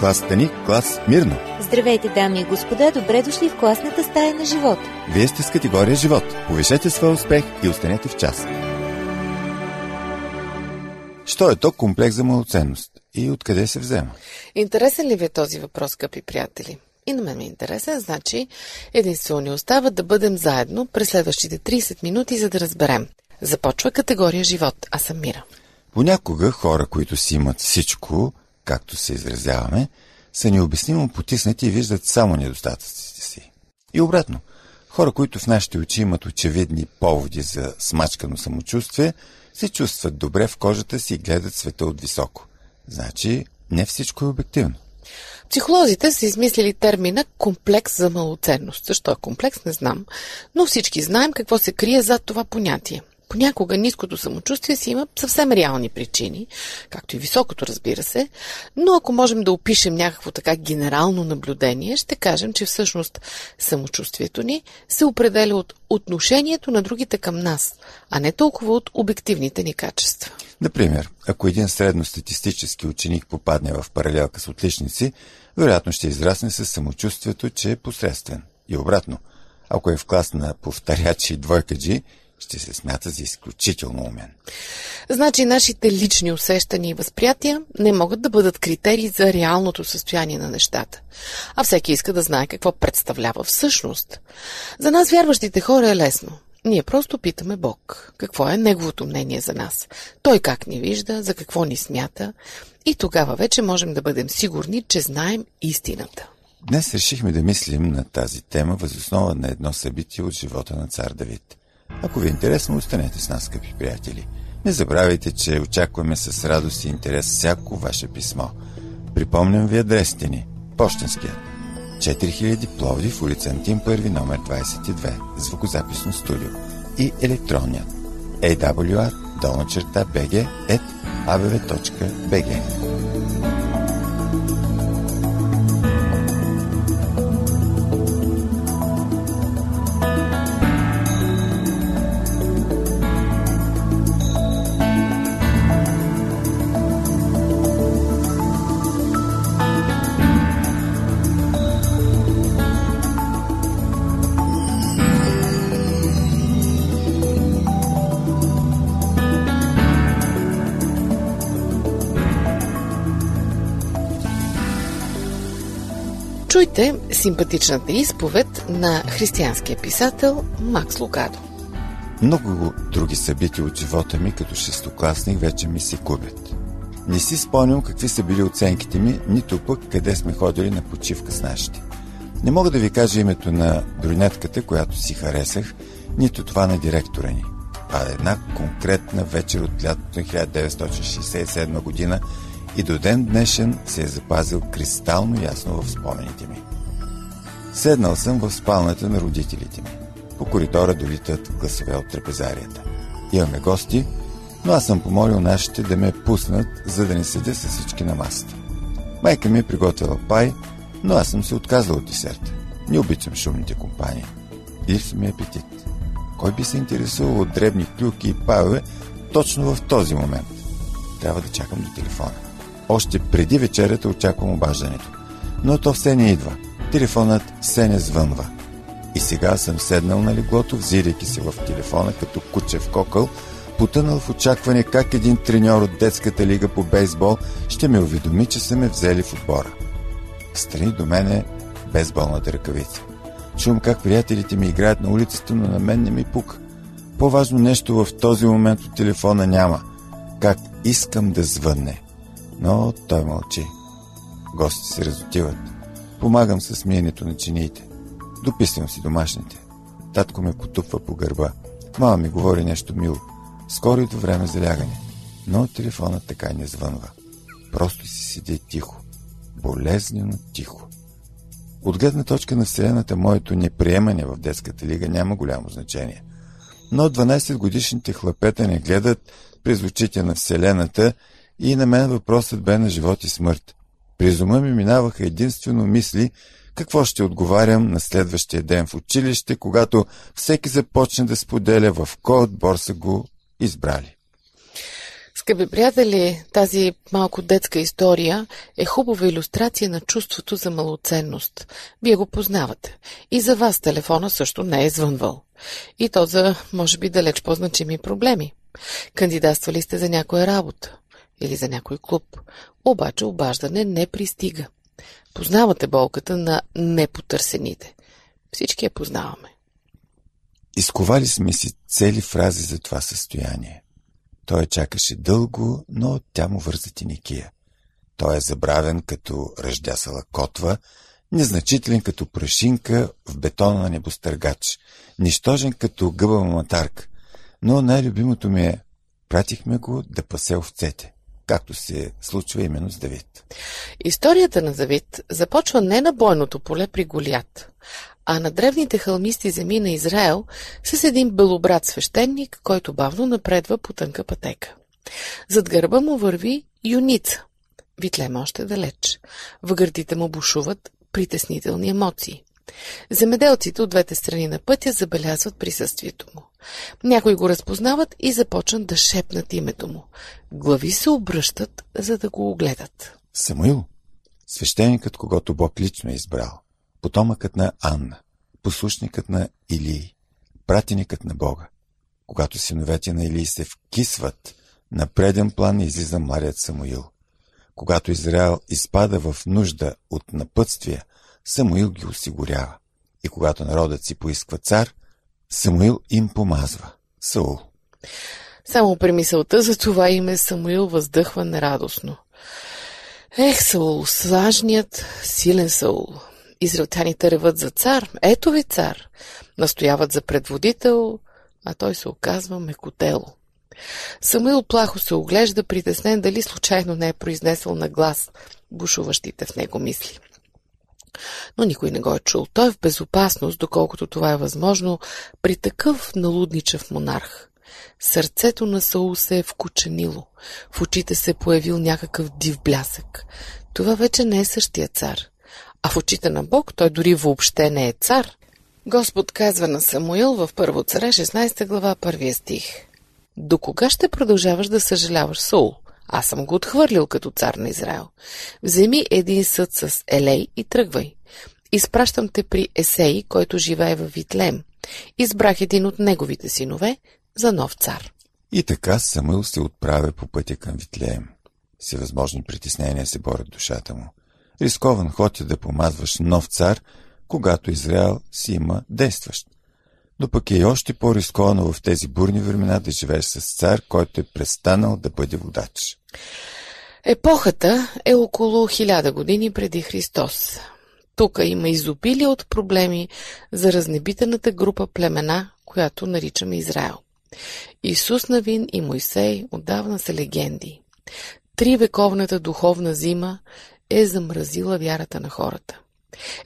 класата ни клас Мирно. Здравейте, дами и господа, добре дошли в класната стая на живота. Вие сте с категория живот. Повишете своя успех и останете в час. Що е то комплекс за малоценност и откъде се взема? Интересен ли ви е този въпрос, скъпи приятели? И на мен ми е интересен, значи единствено ни остава да бъдем заедно през следващите 30 минути, за да разберем. Започва категория живот. Аз съм Мира. Понякога хора, които си имат всичко, както се изразяваме, са необяснимо потиснати и виждат само недостатъците си. И обратно, хора, които в нашите очи имат очевидни поводи за смачкано самочувствие, се чувстват добре в кожата си и гледат света от високо. Значи, не всичко е обективно. Психолозите са измислили термина комплекс за малоценност. Защо е комплекс, не знам. Но всички знаем какво се крие зад това понятие. Понякога ниското самочувствие си има съвсем реални причини, както и високото, разбира се, но ако можем да опишем някакво така генерално наблюдение, ще кажем, че всъщност самочувствието ни се определя от отношението на другите към нас, а не толкова от обективните ни качества. Например, ако един средностатистически ученик попадне в паралелка с отличници, вероятно ще израсне с самочувствието, че е посредствен. И обратно, ако е в клас на повторячи и двойкаджи, ще се смята за изключително умен. Значи нашите лични усещания и възприятия не могат да бъдат критерии за реалното състояние на нещата. А всеки иска да знае какво представлява всъщност. За нас вярващите хора е лесно. Ние просто питаме Бог. Какво е Неговото мнение за нас? Той как ни вижда, за какво ни смята. И тогава вече можем да бъдем сигурни, че знаем истината. Днес решихме да мислим на тази тема възоснова на едно събитие от живота на цар Давид. Ако ви е интересно, останете с нас, скъпи приятели. Не забравяйте, че очакваме с радост и интерес всяко ваше писмо. Припомням ви адресите ни. Пощенският. 4000 Пловдив, улица Антим 1, номер 22, звукозаписно студио. И електронният. awr, долна черта, bg, at abv.bg. Чуйте симпатичната изповед на християнския писател Макс Лукадо. Много други събития от живота ми като шестокласник вече ми се губят. Не си спомням какви са били оценките ми, нито пък къде сме ходили на почивка с нашите. Не мога да ви кажа името на брюнетката, която си харесах, нито това на директора ни. А една конкретна вечер от лятото на 1967 година и до ден днешен се е запазил кристално ясно в спомените ми. Седнал съм в спалната на родителите ми. По коридора долитат гласове от трапезарията. Имаме гости, но аз съм помолил нашите да ме пуснат, за да не седя с всички на масата. Майка ми е приготвила пай, но аз съм се отказал от десерта. Не обичам шумните компании. Липсва ми апетит. Кой би се интересувал от дребни клюки и паве точно в този момент? Трябва да чакам до телефона. Още преди вечерята очаквам обаждането. Но то все не идва. Телефонът все не звънва. И сега съм седнал на леглото, взирайки се в телефона като кучев кокъл, потънал в очакване как един треньор от детската лига по бейсбол ще ме уведоми, че са ме взели в отбора. Страни до мене бейсболната ръкавица. Чувам как приятелите ми играят на улицата, но на мен не ми пука. По-важно нещо в този момент от телефона няма. Как искам да звънне. Но той мълчи. Гости се разотиват. Помагам с миенето на чиниите. Дописвам си домашните. Татко ме потупва по гърба. Мама ми говори нещо мило. Скоро идва време за лягане. Но телефонът така не звънва. Просто си седи тихо. Болезнено тихо. От гледна точка на Вселената, моето неприемане в детската лига няма голямо значение. Но 12 годишните хлапета не гледат през очите на Вселената и на мен въпросът бе на живот и смърт. През ума ми минаваха единствено мисли, какво ще отговарям на следващия ден в училище, когато всеки започне да споделя в кой отбор са го избрали. Скъпи приятели, тази малко детска история е хубава иллюстрация на чувството за малоценност. Вие го познавате. И за вас телефона също не е звънвал. И то за, може би, далеч по-значими проблеми. Кандидатствали сте за някоя работа или за някой клуб. Обаче обаждане не пристига. Познавате болката на непотърсените. Всички я познаваме. Изковали сме си цели фрази за това състояние. Той чакаше дълго, но тя му върза тиникия. Той е забравен като ръждясала котва, незначителен като прашинка в бетона на небостъргач, нищожен като гъба матарк. Но най-любимото ми е пратихме го да пасе овцете както се случва именно с Давид. Историята на Давид започва не на бойното поле при Голят, а на древните хълмисти земи на Израел с един белобрат свещеник, който бавно напредва по тънка пътека. Зад гърба му върви юница. Витлем още далеч. В гърдите му бушуват притеснителни емоции. Земеделците от двете страни на пътя забелязват присъствието му. Някои го разпознават и започнат да шепнат името му. Глави се обръщат, за да го огледат. Самуил, свещеникът, когато Бог лично е избрал, потомъкът на Анна, послушникът на Илии, пратеникът на Бога. Когато синовете на Илии се вкисват, на преден план излиза младият Самуил. Когато Израел изпада в нужда от напътствия, Самуил ги осигурява. И когато народът си поисква цар, Самуил им помазва. Саул. Само при мисълта за това име Самуил въздъхва нерадостно. Ех, Саул, слажният, силен Саул. Израелтяните реват за цар. Ето ви цар. Настояват за предводител, а той се оказва мекотело. Самуил плахо се оглежда, притеснен дали случайно не е произнесъл на глас бушуващите в него мисли но никой не го е чул. Той е в безопасност, доколкото това е възможно, при такъв налудничав монарх. Сърцето на Саул се е вкученило. В очите се е появил някакъв див блясък. Това вече не е същия цар. А в очите на Бог той дори въобще не е цар. Господ казва на Самуил в Първо царе 16 глава, първия стих. До кога ще продължаваш да съжаляваш, Саул? Аз съм го отхвърлил като цар на Израел. Вземи един съд с Елей и тръгвай. Изпращам те при Есей, който живее в Витлем. Избрах един от неговите синове за нов цар. И така Самуил се отправя по пътя към Витлеем. Всевъзможни притеснения се борят душата му. Рискован ход е да помазваш нов цар, когато Израел си има действащ но пък е и още по-рисковано в тези бурни времена да живееш с цар, който е престанал да бъде водач. Епохата е около хиляда години преди Христос. Тук има изобилие от проблеми за разнебитената група племена, която наричаме Израел. Исус Навин и Мойсей отдавна са легенди. Три вековната духовна зима е замразила вярата на хората.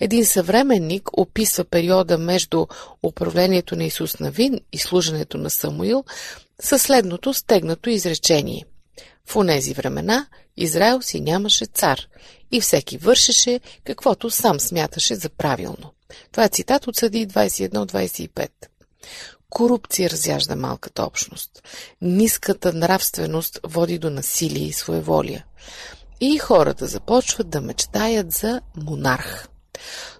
Един съвременник описва периода между управлението на Исус Навин и служенето на Самуил със следното стегнато изречение. В онези времена Израел си нямаше цар и всеки вършеше каквото сам смяташе за правилно. Това е цитат от Съди 21-25. Корупция разяжда малката общност. Ниската нравственост води до насилие и своеволия. И хората започват да мечтаят за монарх.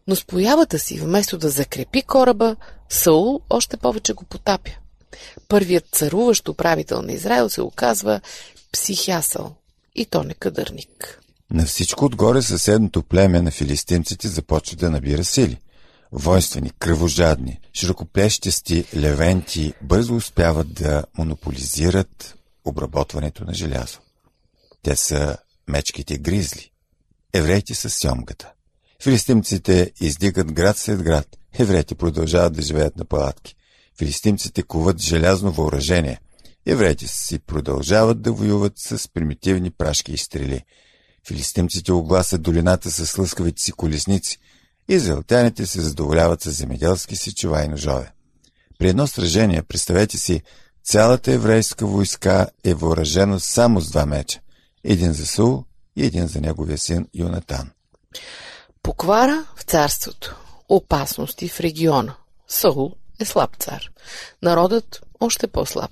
Но с появата си, вместо да закрепи кораба, Саул още повече го потапя. Първият царуващ управител на Израел се оказва психясъл и то не кадърник. На всичко отгоре съседното племе на филистимците започва да набира сили. Войствени, кръвожадни, широкоплещести левенти бързо успяват да монополизират обработването на желязо. Те са мечките гризли, евреите са сьомгата. Филистимците издигат град след град. Евреите продължават да живеят на палатки. Филистимците куват желязно въоръжение. Евреите си продължават да воюват с примитивни прашки и стрели. Филистимците огласят долината с лъскавите си колесници. Израелтяните се задоволяват с земеделски си чува и ножове. При едно сражение, представете си, цялата еврейска войска е въоръжена само с два меча. Един за Сул и един за неговия син Юнатан. Поквара в царството. Опасности в региона. Саул е слаб цар. Народът още по-слаб.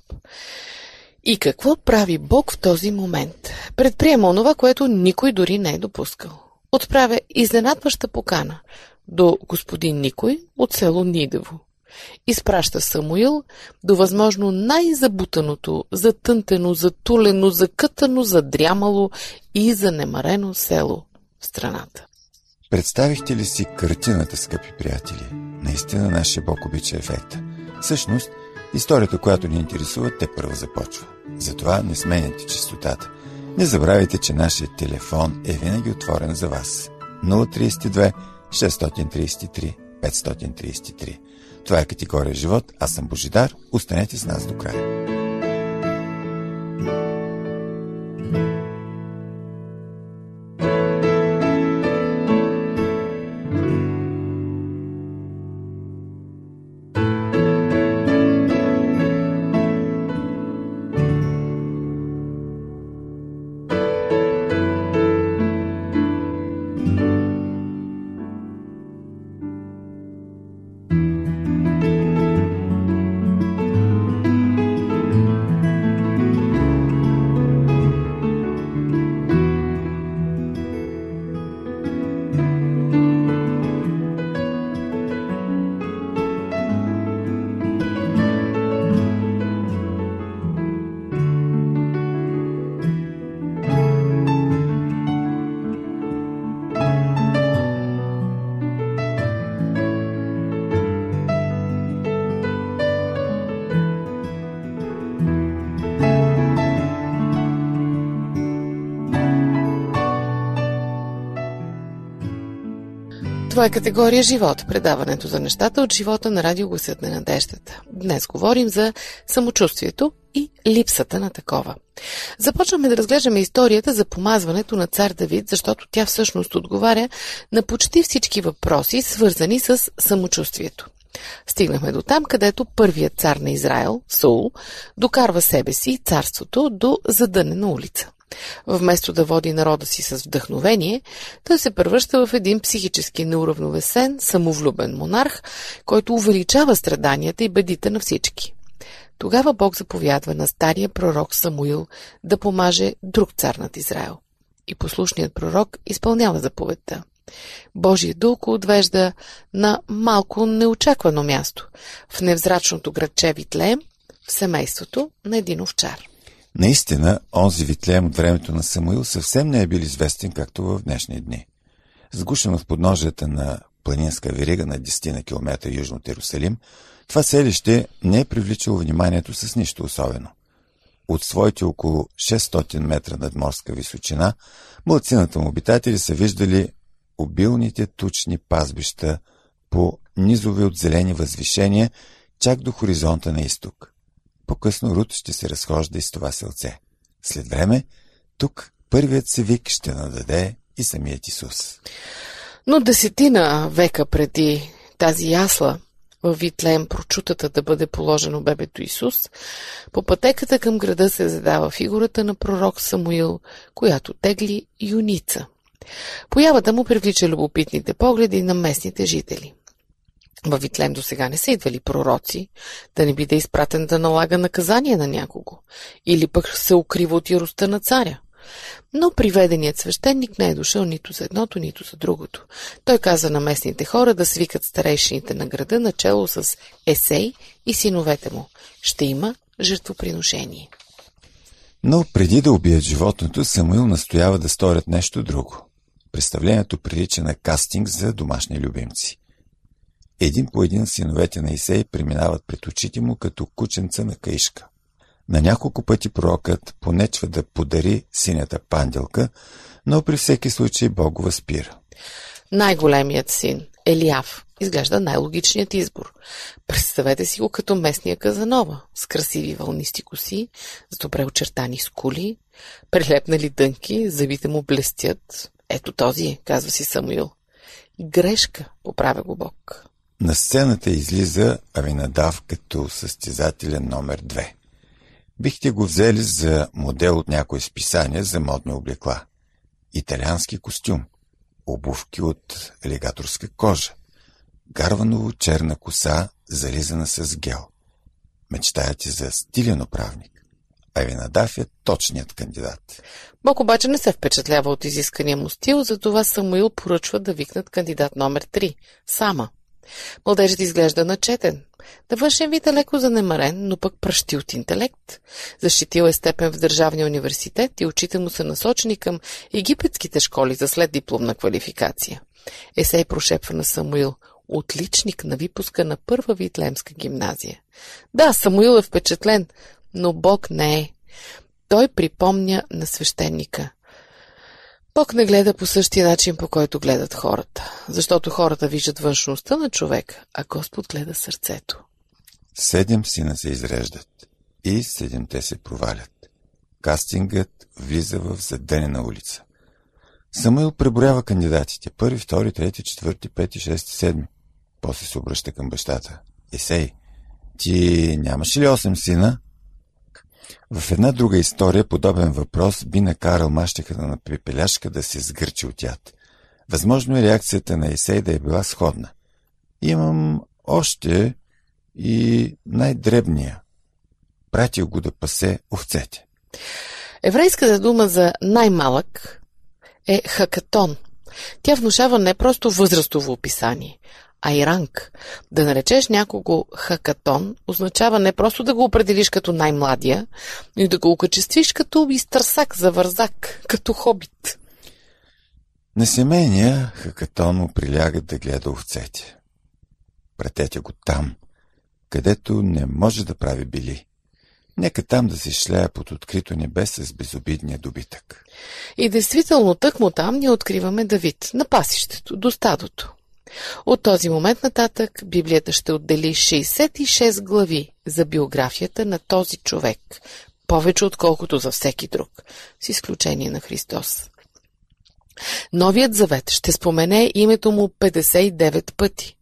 И какво прави Бог в този момент? Предприема онова, което никой дори не е допускал. Отправя изненадваща покана до господин Никой от село Нидево. Изпраща Самуил до възможно най-забутаното, затънтено, затулено, закътано, задрямало и занемарено село в страната. Представихте ли си картината, скъпи приятели? Наистина нашия Бог обича ефекта. Всъщност, историята, която ни интересува, те първо започва. Затова не сменяйте частотата. Не забравяйте, че нашия телефон е винаги отворен за вас. 032 633 533. Това е категория живот. Аз съм Божидар. Останете с нас до края. Това е категория живот, предаването за нещата от живота на радио Гласът на надеждата. Днес говорим за самочувствието и липсата на такова. Започваме да разглеждаме историята за помазването на цар Давид, защото тя всъщност отговаря на почти всички въпроси, свързани с самочувствието. Стигнахме до там, където първият цар на Израел, Саул, докарва себе си и царството до задънена улица. Вместо да води народа си с вдъхновение, той се превръща в един психически неуравновесен, самовлюбен монарх, който увеличава страданията и бедите на всички. Тогава Бог заповядва на стария пророк Самуил да помаже друг цар над Израел. И послушният пророк изпълнява заповедта. Божият дух отвежда на малко неочаквано място, в невзрачното градче Витлеем, в семейството на един овчар. Наистина, онзи Витлеем от времето на Самуил съвсем не е бил известен, както в днешни дни. Сгушен в подножията на планинска верига на 10 на километра южно от Иерусалим, това селище не е привличало вниманието с нищо особено. От своите около 600 метра надморска височина, мълцината му обитатели са виждали обилните тучни пазбища по низове от зелени възвишения, чак до хоризонта на изток. По-късно Рут ще се разхожда и с това селце. След време, тук първият се вик ще нададе и самият Исус. Но десетина века преди тази ясла в Витлеем прочутата да бъде положено бебето Исус, по пътеката към града се задава фигурата на пророк Самуил, която тегли юница. Появата му привлича любопитните погледи на местните жители. Във Витлем до сега не са идвали пророци, да не биде изпратен да налага наказание на някого, или пък се укрива от яростта на царя. Но приведеният свещеник не е дошъл нито за едното, нито за другото. Той каза на местните хора да свикат старейшините на града начало с Есей и синовете му. Ще има жертвоприношение. Но преди да убият животното, Самуил настоява да сторят нещо друго. Представлението прилича на кастинг за домашни любимци. Един по един синовете на Исей преминават пред очите му като кученца на каишка. На няколко пъти пророкът понечва да подари синята панделка, но при всеки случай Бог го възпира. Най-големият син, Елиав, изглежда най-логичният избор. Представете си го като местния Казанова, с красиви вълнисти коси, с добре очертани скули, прилепнали дънки, зъбите му блестят. Ето този е, казва си Самуил. Грешка, поправя го Бог. На сцената излиза Авинадав като състезателен номер 2. Бихте го взели за модел от някое списание за модни облекла. Италиански костюм, обувки от алигаторска кожа, гарваново черна коса, зализана с гел. Мечтаете за стилен управник. Авинадав е точният кандидат. Бог обаче не се впечатлява от изискания му стил, затова Самуил поръчва да викнат кандидат номер 3 – Сама. Младежът изглежда начетен. Да външен вид е леко занемарен, но пък пръщи от интелект. Защитил е степен в Държавния университет и очите му са насочени към египетските школи за след дипломна квалификация. Есей прошепва на Самуил – отличник на випуска на първа Витлемска гимназия. Да, Самуил е впечатлен, но Бог не е. Той припомня на свещеника. Бог не гледа по същия начин, по който гледат хората, защото хората виждат външността на човек, а Господ гледа сърцето. Седем сина се изреждат и седемте се провалят. Кастингът влиза в задънена улица. Самуил преброява кандидатите. Първи, втори, трети, четвърти, пети, шести, седми. После се обръща към бащата. Есей, ти нямаш ли 8 сина? В една друга история подобен въпрос би накарал мащехата на пепеляшка да се сгърчи от яд. Възможно е реакцията на Есей да е била сходна. Имам още и най-дребния. Пратил го да пасе овцете. Еврейската дума за най-малък е хакатон. Тя внушава не просто възрастово описание, а и ранг. Да наречеш някого хакатон означава не просто да го определиш като най-младия, но и да го окачествиш като изтърсак, завързак, като хобит. На семейния хакатон му приляга да гледа овцете. Пратете го там, където не може да прави били. Нека там да се шляя под открито небе с безобидния добитък. И действително тъкмо там ние откриваме Давид, на пасището, до стадото. От този момент нататък Библията ще отдели 66 глави за биографията на този човек, повече отколкото за всеки друг, с изключение на Христос. Новият завет ще спомене името му 59 пъти.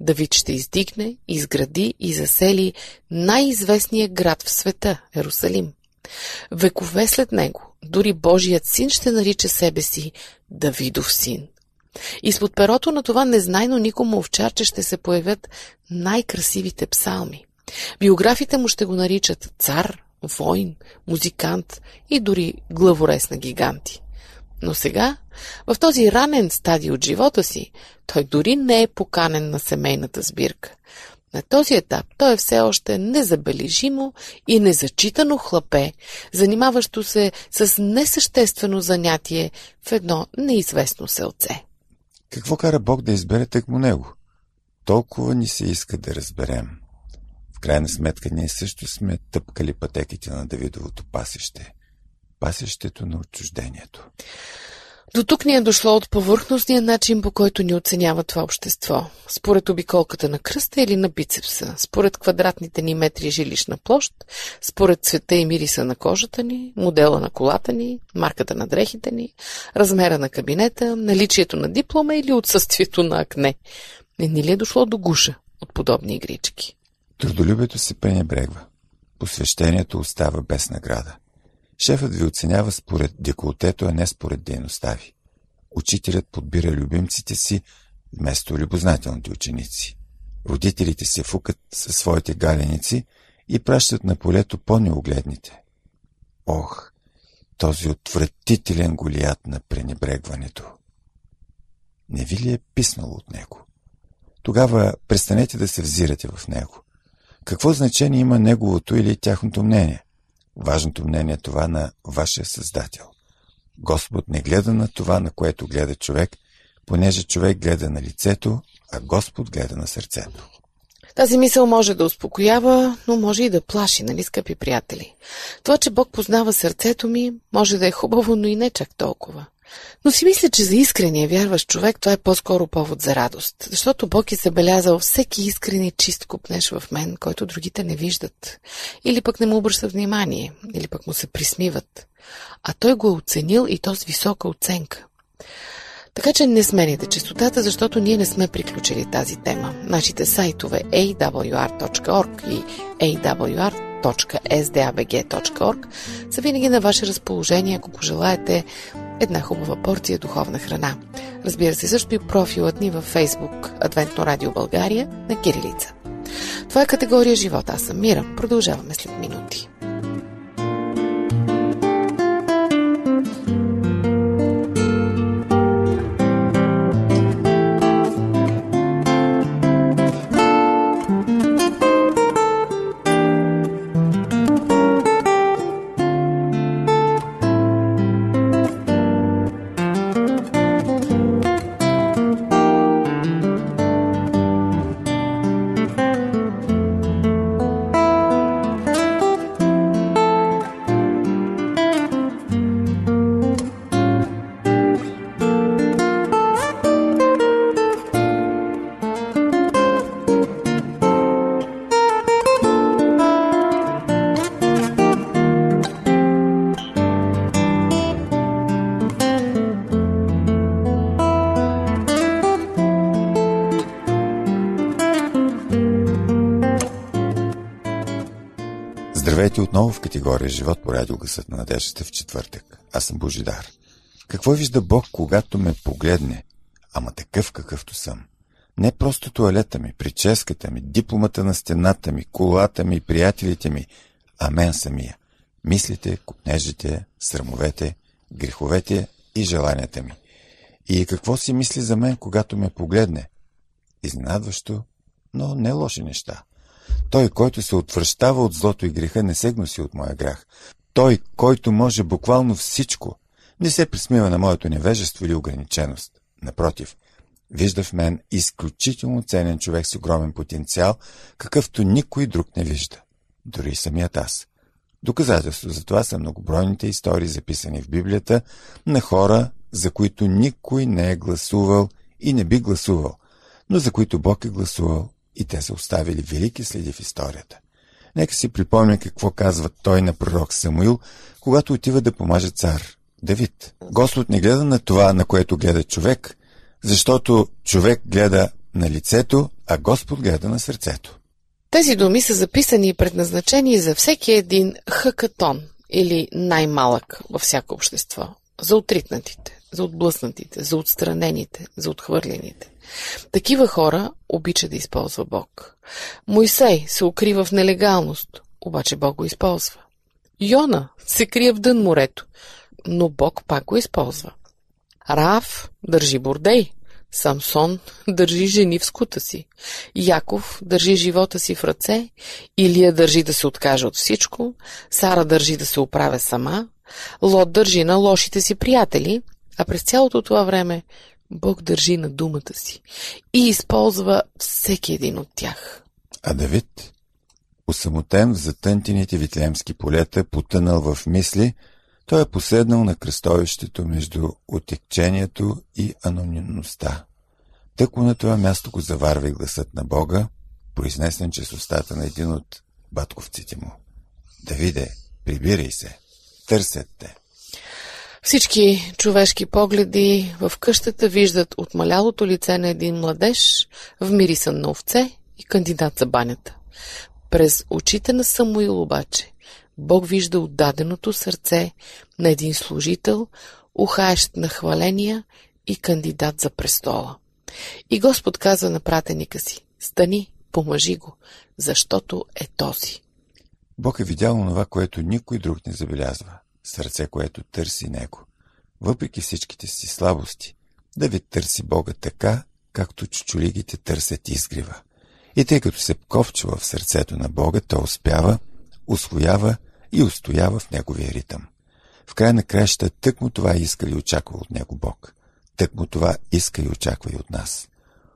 Давид ще издигне, изгради и засели най-известния град в света – Ерусалим. Векове след него, дори Божият син ще нарича себе си Давидов син. Изпод перото на това незнайно никому овчарче ще се появят най-красивите псалми. Биографите му ще го наричат цар, войн, музикант и дори главорез на гиганти. Но сега, в този ранен стадий от живота си, той дори не е поканен на семейната сбирка. На този етап той е все още незабележимо и незачитано хлапе, занимаващо се с несъществено занятие в едно неизвестно селце. Какво кара Бог да избере тъкмо него? Толкова ни се иска да разберем. В крайна сметка ние също сме тъпкали пътеките на Давидовото пасище. Пасището на отчуждението. До тук ни е дошло от повърхностния начин, по който ни оценява това общество. Според обиколката на кръста или на бицепса, според квадратните ни метри жилищна площ, според цвета и мириса на кожата ни, модела на колата ни, марката на дрехите ни, размера на кабинета, наличието на диплома или отсъствието на акне. Не ни ли е дошло до гуша от подобни игрички? Трудолюбието се пренебрегва. Посвещението остава без награда. Шефът ви оценява според деколтето, а не според дейността ви. Учителят подбира любимците си вместо любознателните ученици. Родителите се фукат със своите галеници и пращат на полето по-неогледните. Ох, този отвратителен голият на пренебрегването. Не ви ли е писнало от него? Тогава престанете да се взирате в него. Какво значение има неговото или тяхното мнение? Важното мнение е това на вашия Създател. Господ не гледа на това, на което гледа човек, понеже човек гледа на лицето, а Господ гледа на сърцето. Тази мисъл може да успокоява, но може и да плаши, нали, скъпи приятели? Това, че Бог познава сърцето ми, може да е хубаво, но и не чак толкова. Но си мисля, че за искрения вярващ човек това е по-скоро повод за радост, защото Бог е забелязал всеки искрен чист купнеш в мен, който другите не виждат. Или пък не му обръщат внимание, или пък му се присмиват. А той го е оценил и то с висока оценка. Така че не смените частотата, защото ние не сме приключили тази тема. Нашите сайтове awr.org и awr.sdabg.org са винаги на ваше разположение, ако го желаете една хубава порция духовна храна. Разбира се, също и профилът ни във Facebook Адвентно радио България на Кирилица. Това е категория живот. Аз съм Мира. Продължаваме след минути. Отново в категория живот по радиогъсът на надеждата в четвъртък. Аз съм Божидар. Какво вижда Бог, когато ме погледне? Ама такъв какъвто съм. Не просто туалета ми, прическата ми, дипломата на стената ми, колата ми, приятелите ми, а мен самия. Мислите, купнежите, срамовете, греховете и желанията ми. И какво си мисли за мен, когато ме погледне? Изненадващо, но не лоши неща. Той, който се отвръщава от злото и греха, не се гноси от моя грях. Той, който може буквално всичко, не се присмива на моето невежество или ограниченост. Напротив, вижда в мен изключително ценен човек с огромен потенциал, какъвто никой друг не вижда. Дори самият аз. Доказателство за това са многобройните истории, записани в Библията, на хора, за които никой не е гласувал и не би гласувал, но за които Бог е гласувал и те са оставили велики следи в историята. Нека си припомня какво казва той на пророк Самуил, когато отива да помаже цар Давид. Господ не гледа на това, на което гледа човек, защото човек гледа на лицето, а Господ гледа на сърцето. Тези думи са записани и предназначени за всеки един хакатон или най-малък във всяко общество. За отритнатите, за отблъснатите, за отстранените, за отхвърлените. Такива хора обича да използва Бог. Мойсей се укрива в нелегалност, обаче Бог го използва. Йона се крие в дън морето, но Бог пак го използва. Рав държи бордей, Самсон държи жени в скута си. Яков държи живота си в ръце. Илия държи да се откаже от всичко. Сара държи да се оправя сама. Лот държи на лошите си приятели. А през цялото това време Бог държи на думата си и използва всеки един от тях. А Давид, усамотен в затънтените витлемски полета, потънал в мисли, той е поседнал на кръстовището между отекчението и анонимността. Тъкмо на това място го заварва и гласът на Бога, произнесен чрез устата на един от батковците му. Давиде, прибирай се, търсят те. Всички човешки погледи в къщата виждат отмалялото лице на един младеж, вмирисан на овце и кандидат за банята. През очите на Самуил обаче Бог вижда отдаденото сърце на един служител, ухаещ на хваления и кандидат за престола. И Господ казва на пратеника си, стани, помажи го, защото е този. Бог е видял онова, което никой друг не забелязва. Сърце, което търси Него. Въпреки всичките си слабости, Давид търси Бога така, както чучулигите търсят изгрива. И тъй като се ковчва в сърцето на Бога, той успява, освоява и устоява в неговия ритъм. В край на краща тъкмо това иска и очаква от него Бог. Тъкмо това иска и очаква и от нас.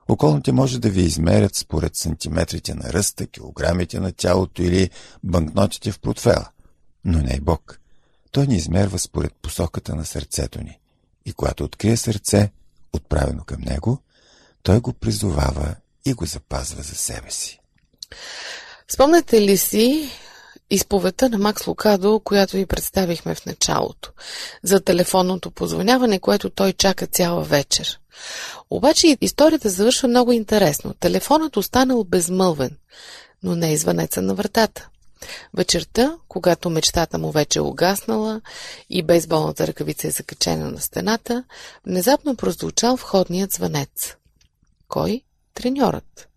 Околните може да ви измерят според сантиметрите на ръста, килограмите на тялото или банкнотите в портфела. Но не е Бог. Той ни измерва според посоката на сърцето ни. И когато открие сърце, отправено към него, той го призовава и го запазва за себе си. Спомняте ли си изповедта на Макс Лукадо, която ви представихме в началото, за телефонното позвоняване, което той чака цяла вечер. Обаче историята завършва много интересно. Телефонът останал безмълвен, но не е звънеца на вратата. Вечерта, когато мечтата му вече е угаснала и бейсболната ръкавица е закачена на стената, внезапно прозвучал входният звънец. Кой? Треньорът.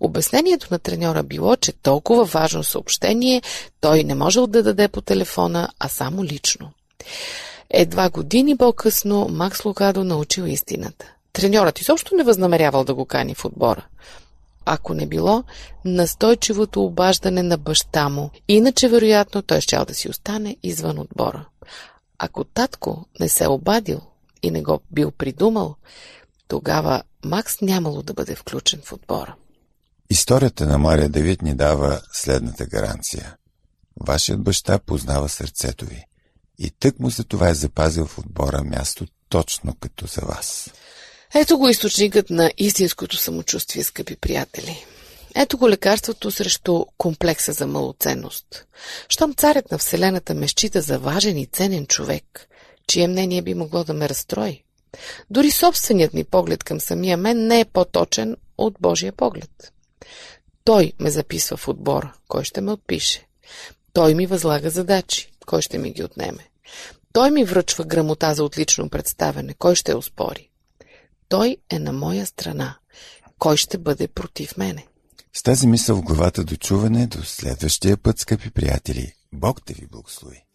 Обяснението на треньора било, че толкова важно съобщение той не можел да даде по телефона, а само лично. Едва години по-късно Макс Лукадо научил истината. Треньорът изобщо не възнамерявал да го кани в отбора. Ако не било настойчивото обаждане на баща му, иначе вероятно той щял да си остане извън отбора. Ако татко не се обадил и не го бил придумал, тогава Макс нямало да бъде включен в отбора. Историята на Мария Давид ни дава следната гаранция. Вашият баща познава сърцето ви и тък му за това е запазил в отбора място точно като за вас. Ето го източникът на истинското самочувствие, скъпи приятели. Ето го лекарството срещу комплекса за малоценност. Щом царят на Вселената ме счита за важен и ценен човек, чие мнение би могло да ме разстрои. Дори собственият ми поглед към самия мен не е по-точен от Божия поглед. Той ме записва в отбора. Кой ще ме отпише? Той ми възлага задачи. Кой ще ми ги отнеме? Той ми връчва грамота за отлично представене. Кой ще успори? Той е на моя страна. Кой ще бъде против мене? С тази мисъл в главата до чуване до следващия път, скъпи приятели. Бог те ви благослови.